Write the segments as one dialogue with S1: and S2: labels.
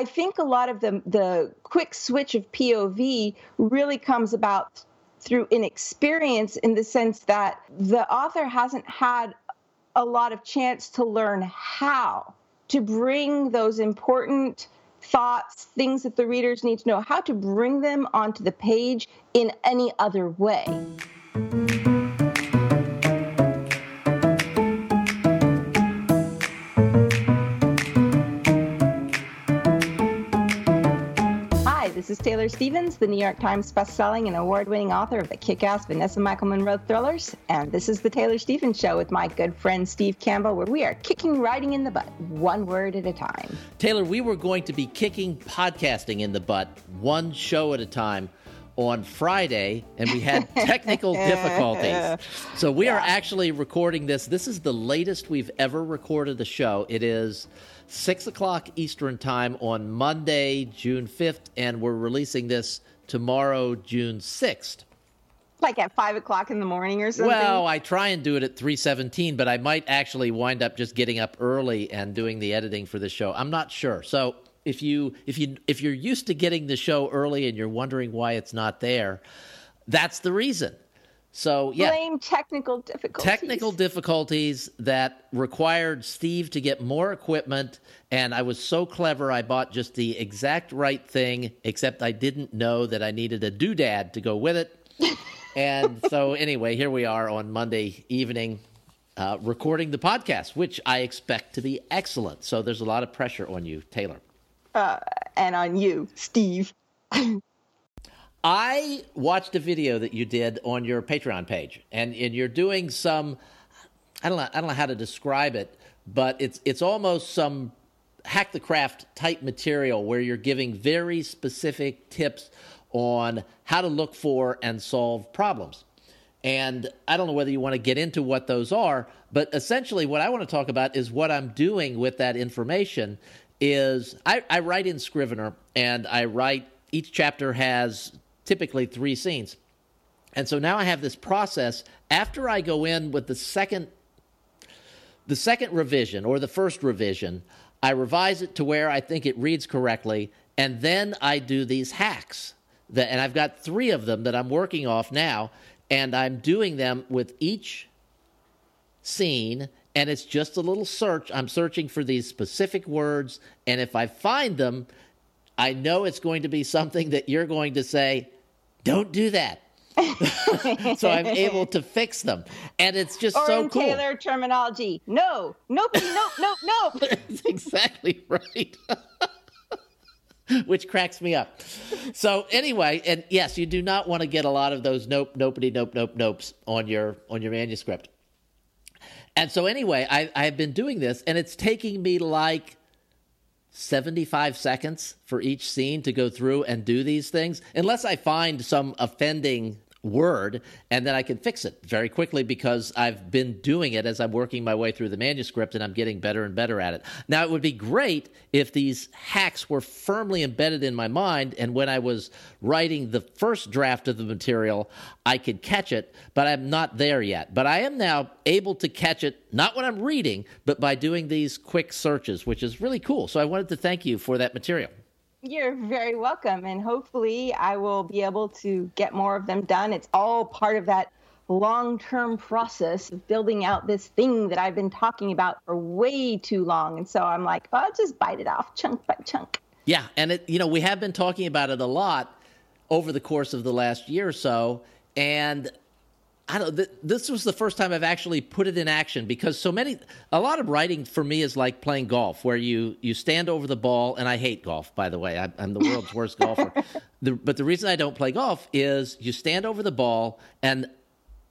S1: I think a lot of the the quick switch of POV really comes about through inexperience in the sense that the author hasn't had a lot of chance to learn how to bring those important thoughts, things that the readers need to know, how to bring them onto the page in any other way. This is Taylor Stevens, the New York Times bestselling and award winning author of the kick ass Vanessa Michael Monroe thrillers. And this is The Taylor Stevens Show with my good friend Steve Campbell, where we are kicking writing in the butt, one word at a time.
S2: Taylor, we were going to be kicking podcasting in the butt, one show at a time on Friday, and we had technical difficulties. So we yeah. are actually recording this. This is the latest we've ever recorded a show. It is 6 o'clock Eastern Time on Monday, June 5th, and we're releasing this tomorrow, June 6th.
S1: Like at 5 o'clock in the morning or something?
S2: Well, I try and do it at 3.17, but I might actually wind up just getting up early and doing the editing for the show. I'm not sure. So if you if you if you're used to getting the show early and you're wondering why it's not there, that's the reason. So yeah,
S1: blame technical difficulties.
S2: Technical difficulties that required Steve to get more equipment, and I was so clever I bought just the exact right thing, except I didn't know that I needed a doodad to go with it. and so anyway, here we are on Monday evening, uh, recording the podcast, which I expect to be excellent. So there's a lot of pressure on you, Taylor,
S1: uh, and on you, Steve.
S2: I watched a video that you did on your Patreon page, and, and you're doing some. I don't know. I don't know how to describe it, but it's it's almost some hack the craft type material where you're giving very specific tips on how to look for and solve problems. And I don't know whether you want to get into what those are, but essentially what I want to talk about is what I'm doing with that information is I, I write in Scrivener and I write each chapter has typically three scenes. And so now I have this process after I go in with the second the second revision or the first revision, I revise it to where I think it reads correctly and then I do these hacks. That, and I've got 3 of them that I'm working off now and I'm doing them with each scene and it's just a little search. I'm searching for these specific words and if I find them, I know it's going to be something that you're going to say, don't do that. so I'm able to fix them, and it's just
S1: or
S2: so
S1: in
S2: cool.
S1: Taylor terminology, no, nope, nope, nope, nope.
S2: That's exactly right. Which cracks me up. So anyway, and yes, you do not want to get a lot of those nope, nopey, nope, nope, nopes on your on your manuscript. And so anyway, I, I've been doing this, and it's taking me like 75 seconds for each scene to go through and do these things, unless I find some offending word and then I can fix it very quickly because I've been doing it as I'm working my way through the manuscript and I'm getting better and better at it. Now, it would be great if these hacks were firmly embedded in my mind and when I was writing the first draft of the material, I could catch it, but I'm not there yet. But I am now able to catch it, not when I'm reading, but by doing these quick searches, which is really cool. So I wanted to thank you for that material.
S1: You're very welcome. And hopefully, I will be able to get more of them done. It's all part of that long term process of building out this thing that I've been talking about for way too long. And so I'm like, oh, I'll just bite it off chunk by chunk.
S2: Yeah. And, it, you know, we have been talking about it a lot over the course of the last year or so. And I don't. Th- this was the first time I've actually put it in action because so many, a lot of writing for me is like playing golf, where you you stand over the ball, and I hate golf. By the way, I, am the world's worst golfer. The, but the reason I don't play golf is you stand over the ball, and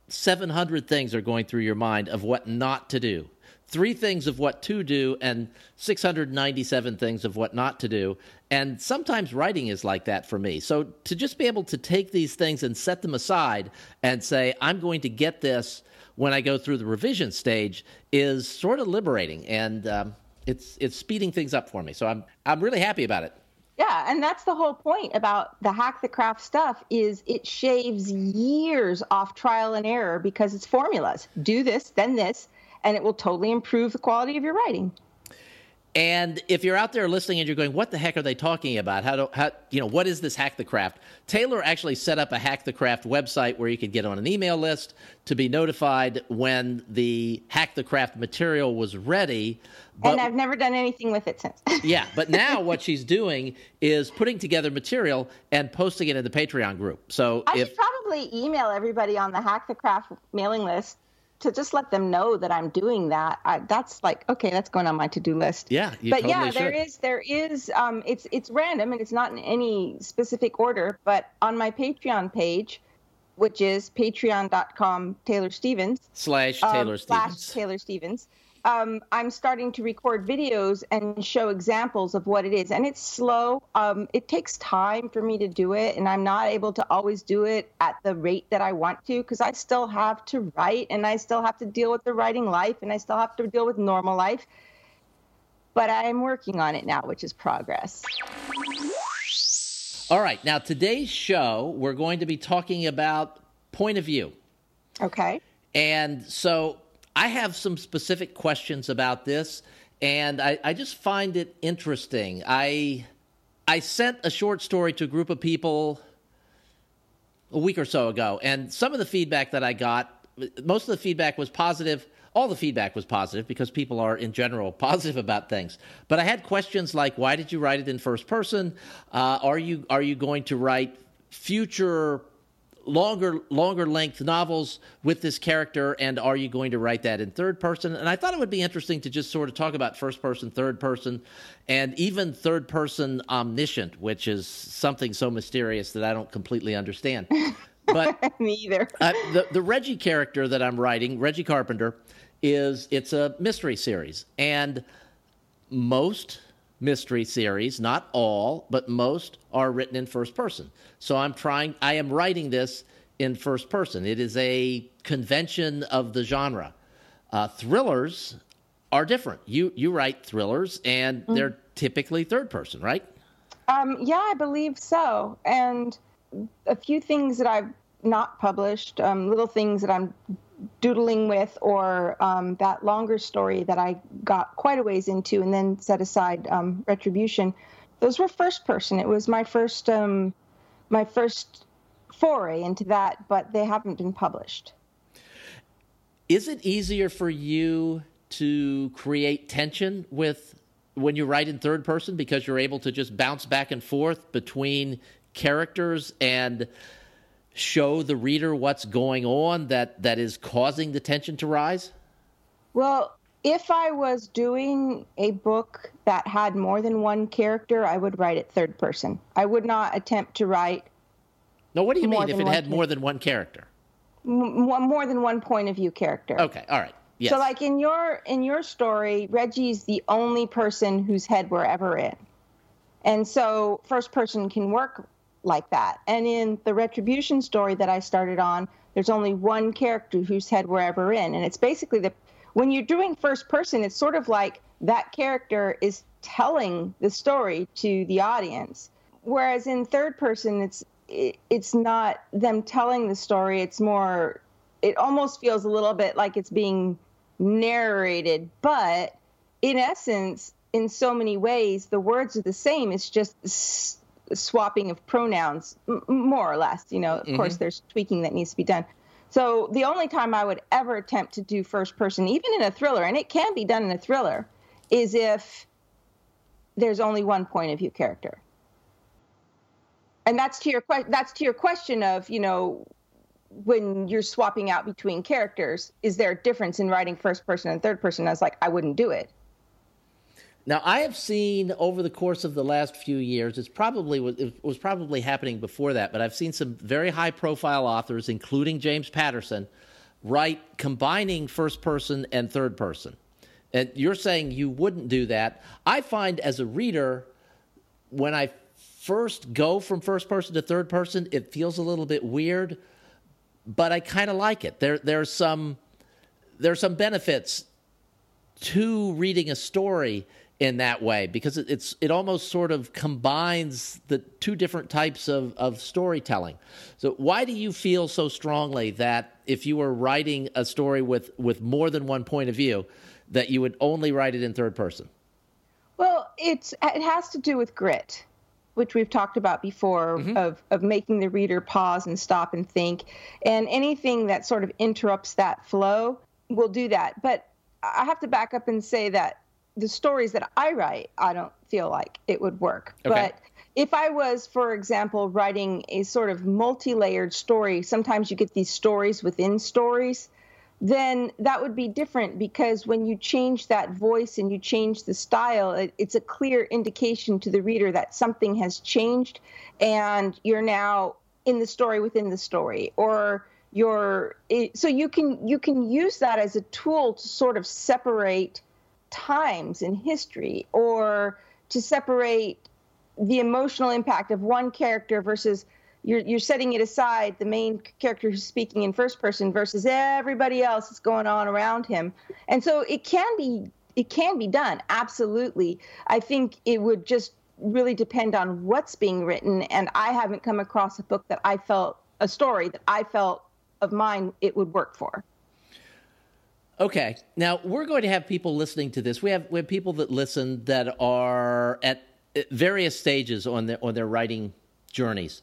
S2: 700 things are going through your mind of what not to do three things of what to do and 697 things of what not to do. And sometimes writing is like that for me. So to just be able to take these things and set them aside and say, I'm going to get this when I go through the revision stage is sort of liberating. And um, it's, it's speeding things up for me. So I'm, I'm really happy about it.
S1: Yeah, and that's the whole point about the hack the craft stuff is it shaves years off trial and error because it's formulas. Do this, then this, and it will totally improve the quality of your writing.
S2: And if you're out there listening and you're going, "What the heck are they talking about? How do how you know what is this hack the craft?" Taylor actually set up a hack the craft website where you could get on an email list to be notified when the hack the craft material was ready.
S1: But, and I've never done anything with it since.
S2: yeah, but now what she's doing is putting together material and posting it in the Patreon group. So
S1: I
S2: if,
S1: should probably email everybody on the hack the craft mailing list to just let them know that I'm doing that, I, that's like okay, that's going on my to do list.
S2: Yeah,
S1: but
S2: totally
S1: yeah,
S2: should.
S1: there is there is um, it's it's random and it's not in any specific order. But on my Patreon page, which is patreon.com Taylor Stevens
S2: slash Taylor
S1: um,
S2: Stevens
S1: slash Taylor Stevens um, I'm starting to record videos and show examples of what it is. And it's slow. Um, it takes time for me to do it. And I'm not able to always do it at the rate that I want to because I still have to write and I still have to deal with the writing life and I still have to deal with normal life. But I'm working on it now, which is progress.
S2: All right. Now, today's show, we're going to be talking about point of view.
S1: Okay.
S2: And so I have some specific questions about this, and I, I just find it interesting. I I sent a short story to a group of people a week or so ago, and some of the feedback that I got, most of the feedback was positive. All the feedback was positive because people are, in general, positive about things. But I had questions like, "Why did you write it in first person? Uh, are you are you going to write future longer longer length novels with this character and are you going to write that in third person? And i thought it would be interesting to just sort of talk about first person third person and even third person omniscient which is something so mysterious that i don't completely understand. But
S1: me either.
S2: uh, the, the reggie character that i'm writing reggie carpenter is it's a mystery series. And most mystery series, not all, but most are written in first person. So I'm trying, I am writing this in first person. It is a convention of the genre. Uh, thrillers are different. You you write thrillers, and mm. they're typically third person, right?
S1: Um, yeah, I believe so. And a few things that I've not published, um, little things that I'm doodling with or um, that longer story that I got quite a ways into and then set aside um, retribution. Those were first person. It was my first um, my first foray into that, but they haven't been published.
S2: Is it easier for you to create tension with when you write in third person because you're able to just bounce back and forth between characters and show the reader what's going on that, that is causing the tension to rise?
S1: Well, if I was doing a book that had more than one character, I would write it third person. I would not attempt to write.
S2: No, what do you mean if it had more than one character?
S1: More, more than one point of view character.
S2: Okay, all right. Yes.
S1: So, like in your in your story, Reggie's the only person whose head we're ever in, and so first person can work like that. And in the retribution story that I started on, there's only one character whose head we're ever in. And it's basically the when you're doing first person, it's sort of like that character is telling the story to the audience. Whereas in third person, it's it, it's not them telling the story. It's more. It almost feels a little bit like it's being narrated, but in essence, in so many ways, the words are the same. It's just swapping of pronouns, m- more or less. You know, of mm-hmm. course, there's tweaking that needs to be done. So the only time I would ever attempt to do first person, even in a thriller, and it can be done in a thriller, is if there's only one point of view character. And that's to your que- that's to your question of you know when you're swapping out between characters, is there a difference in writing first person and third person? I was like, I wouldn't do it.
S2: Now, I have seen over the course of the last few years, it's probably it was probably happening before that, but I've seen some very high profile authors, including James Patterson, write combining first person and third person. And you're saying you wouldn't do that. I find as a reader, when I first go from first person to third person, it feels a little bit weird, but I kind of like it. There, there's some, there are some benefits to reading a story in that way because it's it almost sort of combines the two different types of, of storytelling. So why do you feel so strongly that if you were writing a story with, with more than one point of view, that you would only write it in third person?
S1: Well, it's it has to do with grit, which we've talked about before mm-hmm. of of making the reader pause and stop and think, and anything that sort of interrupts that flow will do that. But I have to back up and say that the stories that I write, I don't feel like it would work. Okay. But if I was, for example, writing a sort of multi layered story, sometimes you get these stories within stories, then that would be different because when you change that voice and you change the style, it, it's a clear indication to the reader that something has changed and you're now in the story within the story. Or you're so you can you can use that as a tool to sort of separate times in history or to separate the emotional impact of one character versus you're you're setting it aside the main character who's speaking in first person versus everybody else that's going on around him. And so it can be it can be done absolutely. I think it would just really depend on what's being written. And i haven't come across a book that i felt a story that i felt of mine it would work for
S2: Okay. Now we're going to have people listening to this. We have we have people that listen that are at various stages on their on their writing journeys,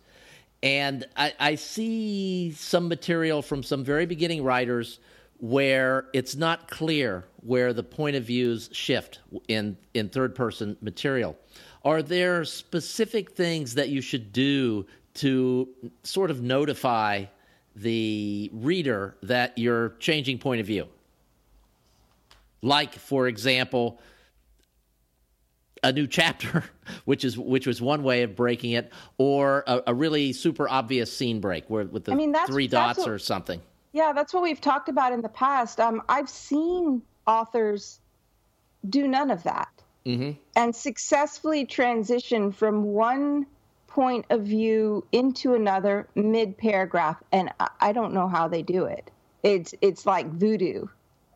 S2: and I, I see some material from some very beginning writers where it's not clear where the point of views shift in in third person material. Are there specific things that you should do to sort of notify the reader that you're changing point of view? Like for example a new chapter which is which was one way of breaking it or a, a really super obvious scene break where with the I mean, three dots what, or something.
S1: Yeah that's what we've talked about in the past. Um, i've seen authors do none of that mm-hmm. and successfully transition from one point of view into another mid paragraph and I, I don't know how they do it. It's it's like voodoo.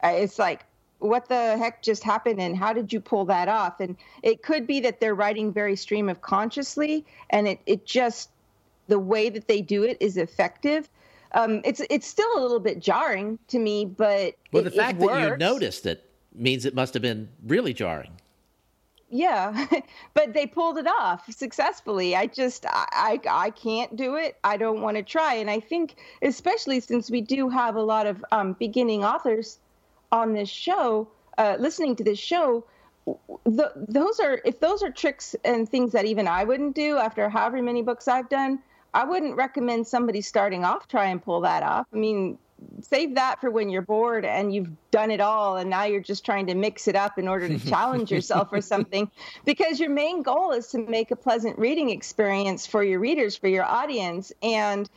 S1: It's like what the heck just happened and how did you pull that off? And it could be that they're writing very stream of consciously and it, it just the way that they do it is effective. Um, it's it's still a little bit jarring to me but
S2: well the fact that you noticed it means it must have been really jarring.
S1: Yeah but they pulled it off successfully. I just i i can't do it. I don't want to try. And i think especially since we do have a lot of um, beginning authors on this show, uh, listening to this show, the, those are if those are tricks and things that even I wouldn't do after however many books I've done. I wouldn't recommend somebody starting off try and pull that off. I mean, save that for when you're bored and you've done it all and now you're just trying to mix it up in order to challenge yourself or something because your main goal is to make a pleasant reading experience for your readers for your audience and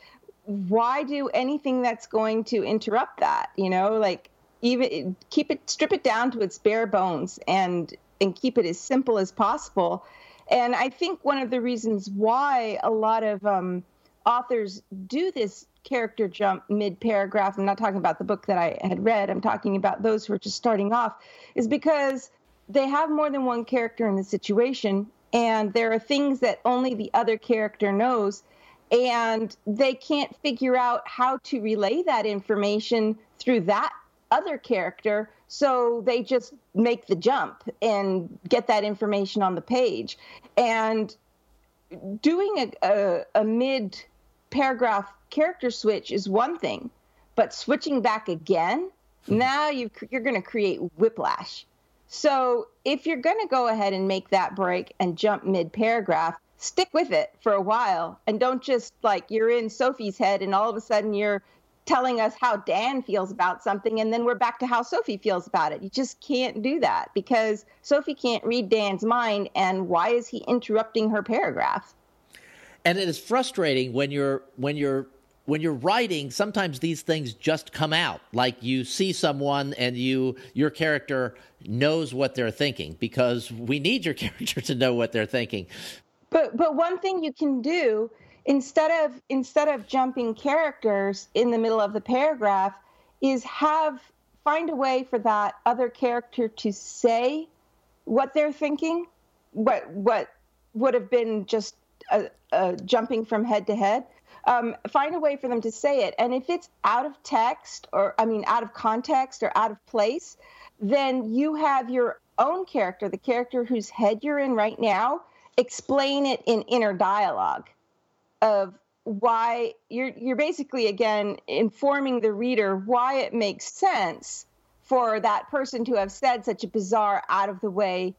S1: why do anything that's going to interrupt that you know like even keep it strip it down to its bare bones and and keep it as simple as possible. And i think one of the reasons why a lot of um, authors do this character jump mid paragraph i'm not talking about the book that i had read i'm talking about those who are just starting off is because they have more than one character in the situation and there are things that only the other character knows and they can't figure out how to relay that information through that other character so they just make the jump and get that information on the page and doing a, a, a mid paragraph character switch is one thing but switching back again hmm. now you you're going to create whiplash so if you're going to go ahead and make that break and jump mid paragraph stick with it for a while and don't just like you're in sophie's head and all of a sudden you're telling us how Dan feels about something, and then we're back to how Sophie feels about it. You just can't do that because Sophie can't read Dan's mind, and why is he interrupting her paragraph?
S2: And it is frustrating when you're when you're when you're writing. Sometimes these things just come out. Like you see someone, and you your character knows what they're thinking because we need your character to know what they're thinking.
S1: But but one thing you can do instead of instead of jumping characters in the middle of the paragraph is have find a way for that other character to say what they're thinking what what would have been just a, a jumping from head to head. Um, find a way for them to say it. And if it's out of text or i mean out of context or out of place then you have your own character, the character whose head you're in right now, explain it in inner dialogue of why you're you're basically again informing the reader why it makes sense for that person to have said such a bizarre out of the way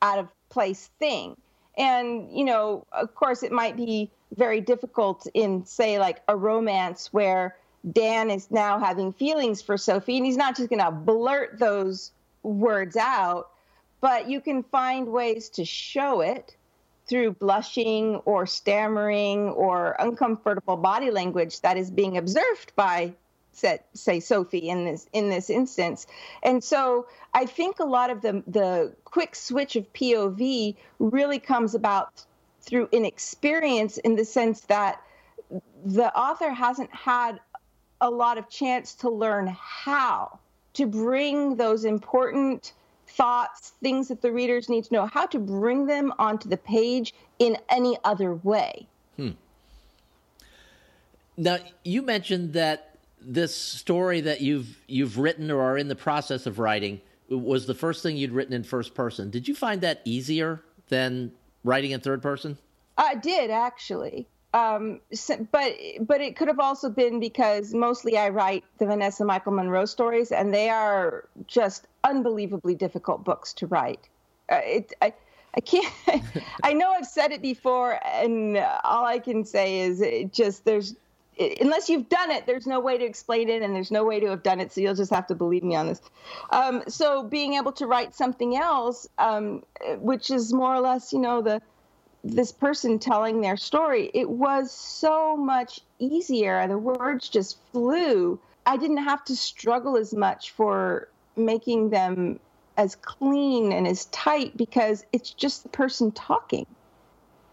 S1: out of place thing. And you know of course it might be very difficult in say like a romance where dan is now having feelings for sophie and he's not just going to blurt those words out but you can find ways to show it through blushing or stammering or uncomfortable body language that is being observed by say Sophie in this in this instance. And so I think a lot of the the quick switch of POV really comes about through inexperience in the sense that the author hasn't had a lot of chance to learn how to bring those important thoughts, things that the readers need to know, how to bring them onto the page in any other way. Hmm.
S2: Now, you mentioned that this story that you've you've written or are in the process of writing was the first thing you'd written in first person. Did you find that easier than writing in third person?
S1: I did actually. Um, but but it could have also been because mostly I write the Vanessa Michael Monroe stories, and they are just unbelievably difficult books to write. Uh, it, I, I can't. I know I've said it before, and all I can say is it just there's unless you've done it, there's no way to explain it, and there's no way to have done it. So you'll just have to believe me on this. Um, so being able to write something else, um, which is more or less, you know, the this person telling their story, it was so much easier. The words just flew. I didn't have to struggle as much for making them as clean and as tight because it's just the person talking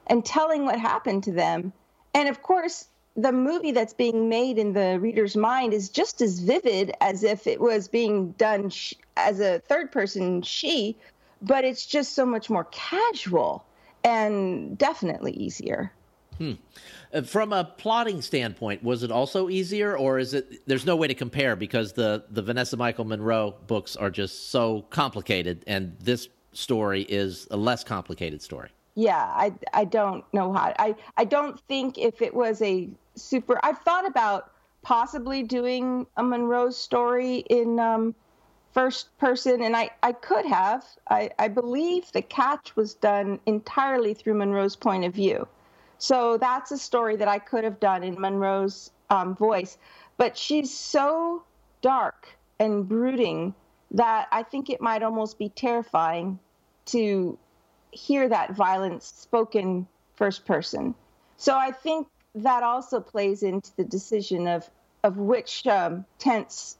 S1: and telling what happened to them. And of course, the movie that's being made in the reader's mind is just as vivid as if it was being done sh- as a third person she, but it's just so much more casual and definitely easier.
S2: Hmm. Uh, from a plotting standpoint, was it also easier, or is it? There's no way to compare because the the Vanessa Michael Monroe books are just so complicated, and this story is a less complicated story.
S1: Yeah, I I don't know how. I I don't think if it was a super. I've thought about possibly doing a Monroe story in um, first person, and I, I could have. I, I believe the catch was done entirely through Monroe's point of view. So that's a story that I could have done in Monroe's um, voice. But she's so dark and brooding that I think it might almost be terrifying to hear that violence spoken first person. So I think that also plays into the decision of of which um, tense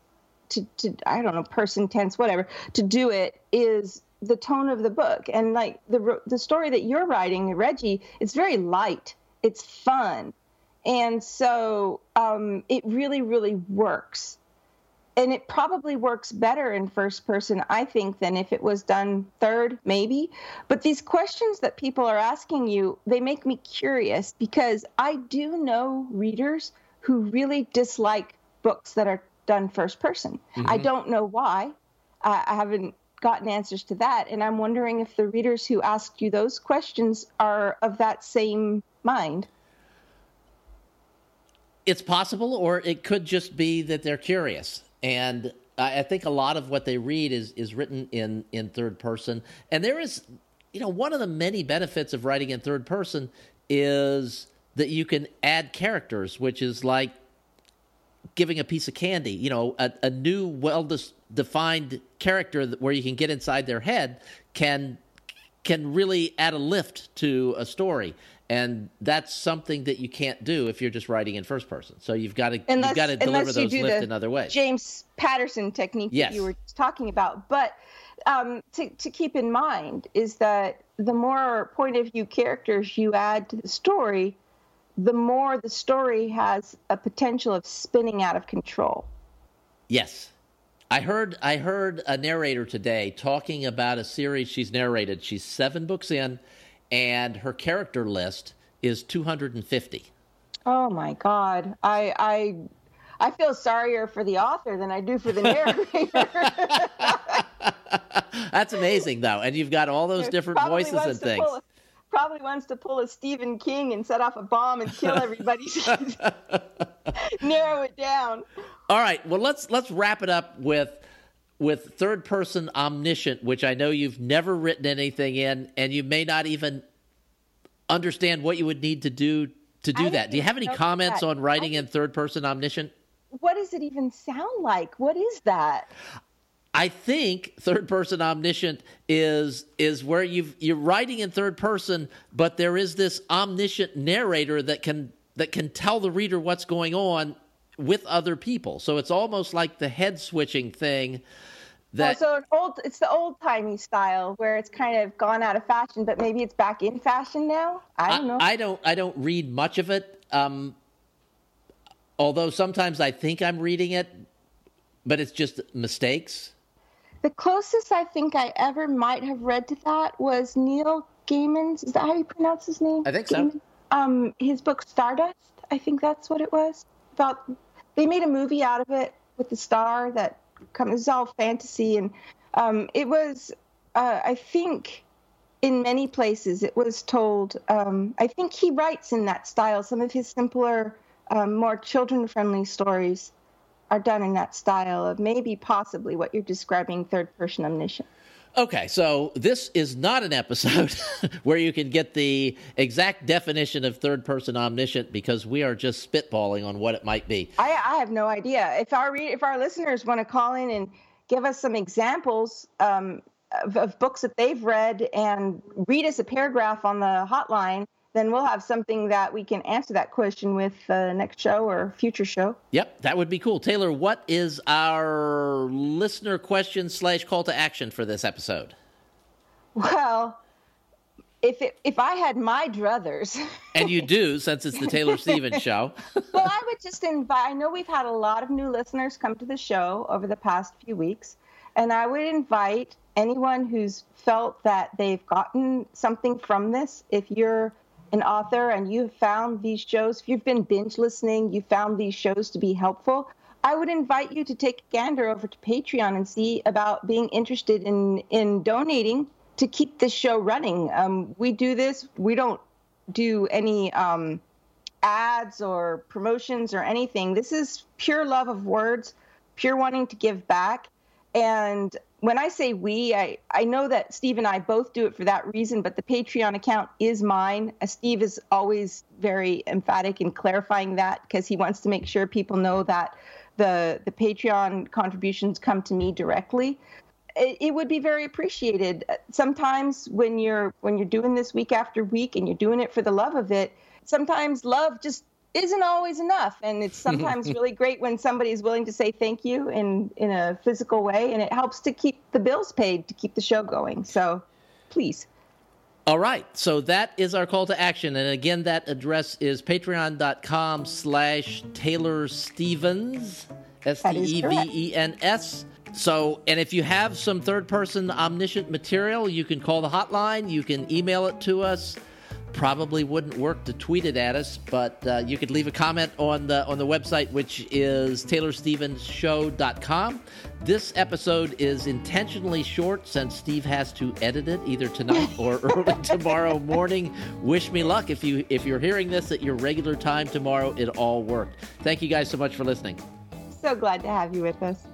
S1: to, to I don't know person tense whatever to do it is the tone of the book. And like the the story that you're writing Reggie it's very light. It's fun. And so um, it really really works. And it probably works better in first person i think than if it was done third maybe. But these questions that people are asking you they make me curious because i do know readers who really dislike books that are done first person. Mm-hmm. I don't know why. I, I haven't gotten answers to that. And I'm wondering if the readers who asked you those questions are of that same mind.
S2: It's possible, or it could just be that they're curious. And I think a lot of what they read is is written in in third person. And there is, you know, one of the many benefits of writing in third person is that you can add characters, which is like giving a piece of candy, you know, a, a new, well defined character where you can get inside their head can can really add a lift to a story. And that's something that you can't do if you're just writing in first person. So you've got to unless, you've got to deliver those lift in other ways.
S1: James Patterson technique yes. that you were talking about, but um, to to keep in mind is that the more point of view characters you add to the story, the more the story has a potential of spinning out of control.
S2: Yes. I heard I heard a narrator today talking about a series she's narrated. She's 7 books in and her character list is 250.
S1: Oh my god. I I I feel sorrier for the author than I do for the narrator.
S2: That's amazing, though, and you've got all those different voices and things.
S1: Pull, probably wants to pull a Stephen King and set off a bomb and kill everybody. Narrow it down.
S2: All right. Well, let's let's wrap it up with with third person omniscient, which I know you've never written anything in, and you may not even understand what you would need to do to do I that. Do you have any comments that. on writing I, in third person omniscient?
S1: What does it even sound like? What is that?
S2: I think third person omniscient is is where you you're writing in third person, but there is this omniscient narrator that can that can tell the reader what's going on with other people. So it's almost like the head switching thing. That,
S1: oh, so old, it's the old timey style where it's kind of gone out of fashion, but maybe it's back in fashion now. I don't know.
S2: I, don't. I don't read much of it. Um, although sometimes I think I'm reading it, but it's just mistakes.
S1: The closest I think I ever might have read to that was Neil Gaiman's. Is that how you pronounce his name?
S2: I think Gaiman? so.
S1: Um, his book Stardust. I think that's what it was about they made a movie out of it with the star that comes all fantasy and um, it was uh, i think in many places it was told um, i think he writes in that style some of his simpler um, more children friendly stories are done in that style of maybe possibly what you're describing third person omniscient
S2: Okay, so this is not an episode where you can get the exact definition of third person omniscient because we are just spitballing on what it might be.
S1: I, I have no idea. If our if our listeners want to call in and give us some examples um, of, of books that they've read and read us a paragraph on the hotline, then we'll have something that we can answer that question with uh, next show or future show.
S2: Yep, that would be cool. Taylor, what is our listener question slash call to action for this episode?
S1: Well, if it, if I had my druthers,
S2: and you do, since it's the Taylor Stevens show.
S1: well, I would just invite. I know we've had a lot of new listeners come to the show over the past few weeks, and I would invite anyone who's felt that they've gotten something from this. If you're an author and you've found these shows, if you've been binge listening, you found these shows to be helpful, I would invite you to take a gander over to Patreon and see about being interested in in donating to keep this show running. Um, we do this. We don't do any um, ads or promotions or anything. This is pure love of words, pure wanting to give back. And when I say we, I, I know that Steve and I both do it for that reason, but the Patreon account is mine. Uh, Steve is always very emphatic in clarifying that because he wants to make sure people know that the the Patreon contributions come to me directly. It, it would be very appreciated. Uh, sometimes when you're when you're doing this week after week and you're doing it for the love of it, sometimes love just isn't always enough. And it's sometimes really great when somebody is willing to say thank you in in a physical way and it helps to keep the bills paid to keep the show going. So please.
S2: All right. So that is our call to action. And again that address is patreon.com slash taylor stevens s-t-e-v-e-n-s so, and if you have some third person omniscient material, you can call the hotline, you can email it to us probably wouldn't work to tweet it at us, but uh, you could leave a comment on the on the website, which is taylorstevensshow.com. This episode is intentionally short since Steve has to edit it either tonight or early tomorrow morning. Wish me luck if you if you're hearing this at your regular time tomorrow. It all worked. Thank you guys so much for listening.
S1: So glad to have you with us.